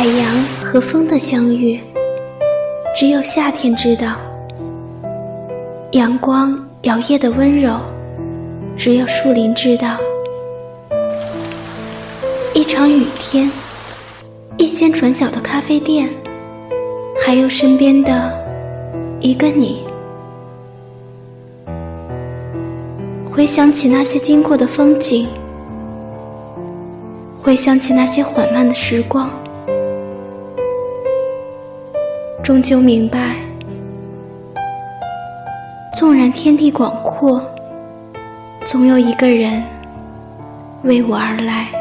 海洋和风的相遇，只有夏天知道；阳光摇曳的温柔，只有树林知道。一场雨天，一间转角的咖啡店，还有身边的一个你。回想起那些经过的风景，回想起那些缓慢的时光，终究明白，纵然天地广阔，总有一个人为我而来。